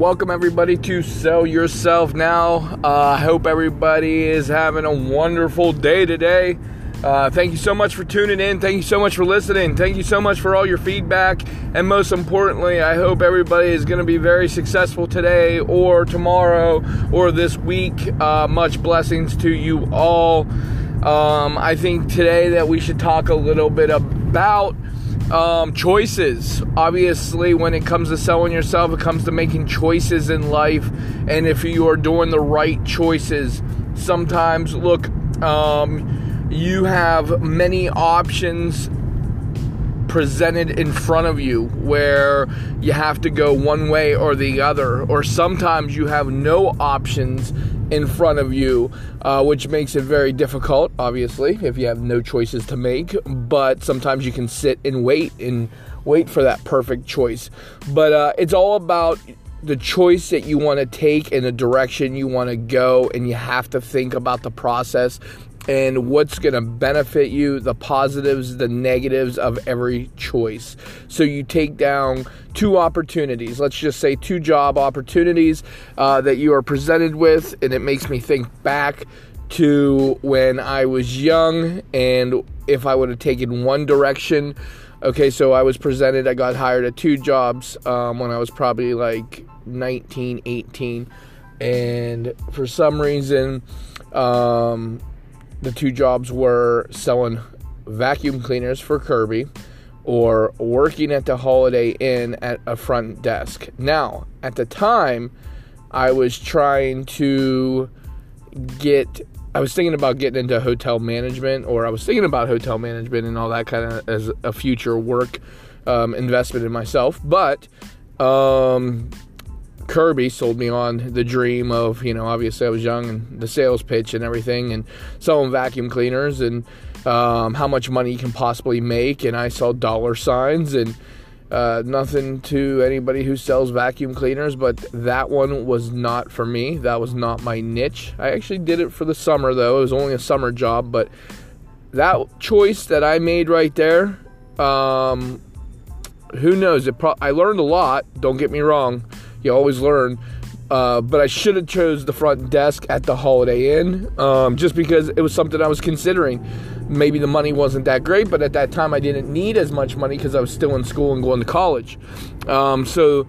welcome everybody to Sell Yourself Now. Uh, I hope everybody is having a wonderful day today. Uh, thank you so much for tuning in. Thank you so much for listening. Thank you so much for all your feedback. And most importantly, I hope everybody is going to be very successful today or tomorrow or this week. Uh, much blessings to you all. Um, I think today that we should talk a little bit about um, choices. Obviously, when it comes to selling yourself, it comes to making choices in life. And if you are doing the right choices, sometimes, look, um, you have many options presented in front of you where you have to go one way or the other, or sometimes you have no options in front of you, uh, which makes it very difficult, obviously, if you have no choices to make. But sometimes you can sit and wait and wait for that perfect choice. But uh, it's all about the choice that you want to take and the direction you want to go, and you have to think about the process and what's going to benefit you, the positives, the negatives of every choice. So you take down two opportunities, let's just say two job opportunities uh, that you are presented with, and it makes me think back to when I was young and if I would have taken one direction. Okay, so I was presented, I got hired at two jobs um, when I was probably like 19, 18. And for some reason, um, the two jobs were selling vacuum cleaners for Kirby or working at the Holiday Inn at a front desk. Now, at the time, I was trying to get I was thinking about getting into hotel management, or I was thinking about hotel management and all that kind of as a future work um, investment in myself. But um, Kirby sold me on the dream of, you know, obviously I was young and the sales pitch and everything and selling vacuum cleaners and um, how much money you can possibly make. And I saw dollar signs and uh, nothing to anybody who sells vacuum cleaners, but that one was not for me. That was not my niche. I actually did it for the summer though. It was only a summer job, but that choice that I made right there, um, who knows? Pro- I learned a lot. Don't get me wrong. You always learn. Uh, but I should have chose the front desk at the Holiday Inn um, just because it was something I was considering. Maybe the money wasn't that great, but at that time I didn't need as much money because I was still in school and going to college. Um, so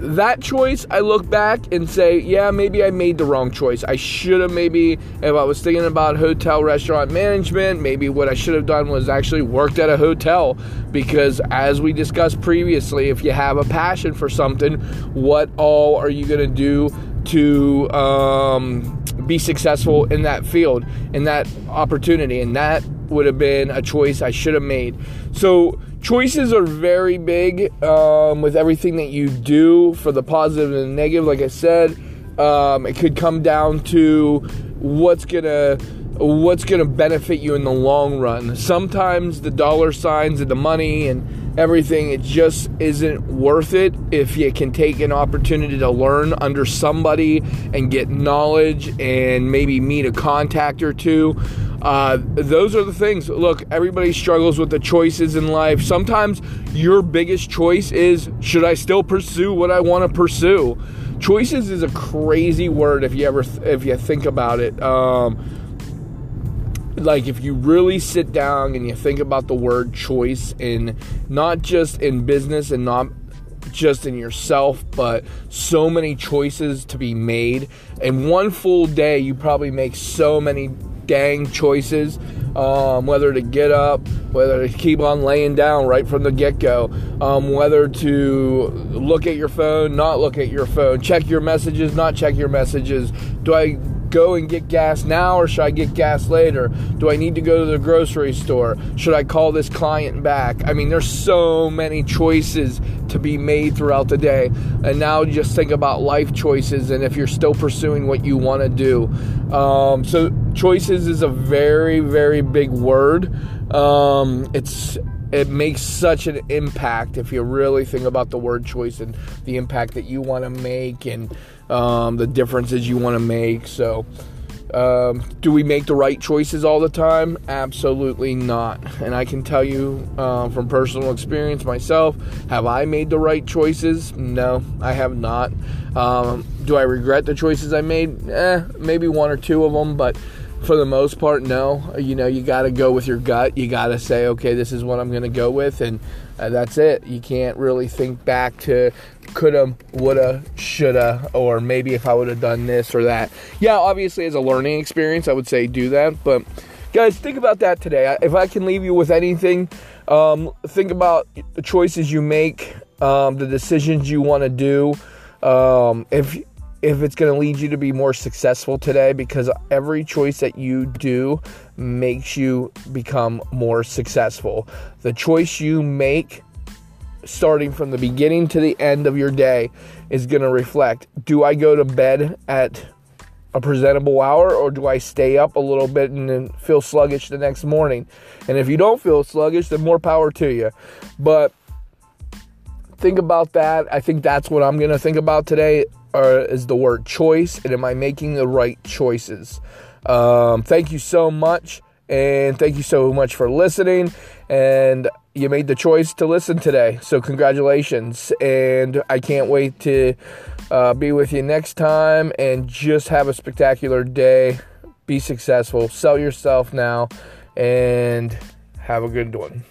that choice, I look back and say, yeah, maybe I made the wrong choice. I should have maybe, if I was thinking about hotel restaurant management, maybe what I should have done was actually worked at a hotel. Because as we discussed previously, if you have a passion for something, what all are you going to do to um, be successful in that field, in that opportunity? And that would have been a choice I should have made. So, choices are very big um, with everything that you do for the positive and the negative. Like I said, um, it could come down to what's gonna what's gonna benefit you in the long run. Sometimes the dollar signs and the money and everything it just isn't worth it if you can take an opportunity to learn under somebody and get knowledge and maybe meet a contact or two uh, those are the things. Look, everybody struggles with the choices in life. Sometimes your biggest choice is should I still pursue what I want to pursue? Choices is a crazy word if you ever if you think about it. Um, like if you really sit down and you think about the word choice in not just in business and not just in yourself, but so many choices to be made. In one full day, you probably make so many dang choices, um, whether to get up, whether to keep on laying down right from the get go, um, whether to look at your phone, not look at your phone, check your messages, not check your messages. Do I go and get gas now or should I get gas later? Do I need to go to the grocery store? Should I call this client back? I mean, there's so many choices to be made throughout the day. And now just think about life choices and if you're still pursuing what you want to do. Um, so, choices is a very, very big word. Um, it's it makes such an impact if you really think about the word choice and the impact that you want to make and um, the differences you want to make. So, Um, do we make the right choices all the time? Absolutely not. And I can tell you uh, from personal experience myself, have I made the right choices? No, I have not. Um, do I regret the choices I made? Eh, maybe one or two of them, but for the most part, no. You know, you got to go with your gut. You got to say, okay, this is what I'm going to go with, and uh, that's it. You can't really think back to coulda, woulda, shoulda, or maybe if I would have done this or that. Yeah, obviously, as a learning experience, I would say do that. But guys, think about that today. If I can leave you with anything, um, think about the choices you make, um, the decisions you want to do. Um, if if it's going to lead you to be more successful today because every choice that you do makes you become more successful. The choice you make starting from the beginning to the end of your day is going to reflect do I go to bed at a presentable hour or do I stay up a little bit and then feel sluggish the next morning? And if you don't feel sluggish, then more power to you. But think about that. I think that's what I'm going to think about today is the word choice and am I making the right choices? Um, thank you so much. And thank you so much for listening. And you made the choice to listen today. So, congratulations. And I can't wait to uh, be with you next time and just have a spectacular day. Be successful. Sell yourself now and have a good one.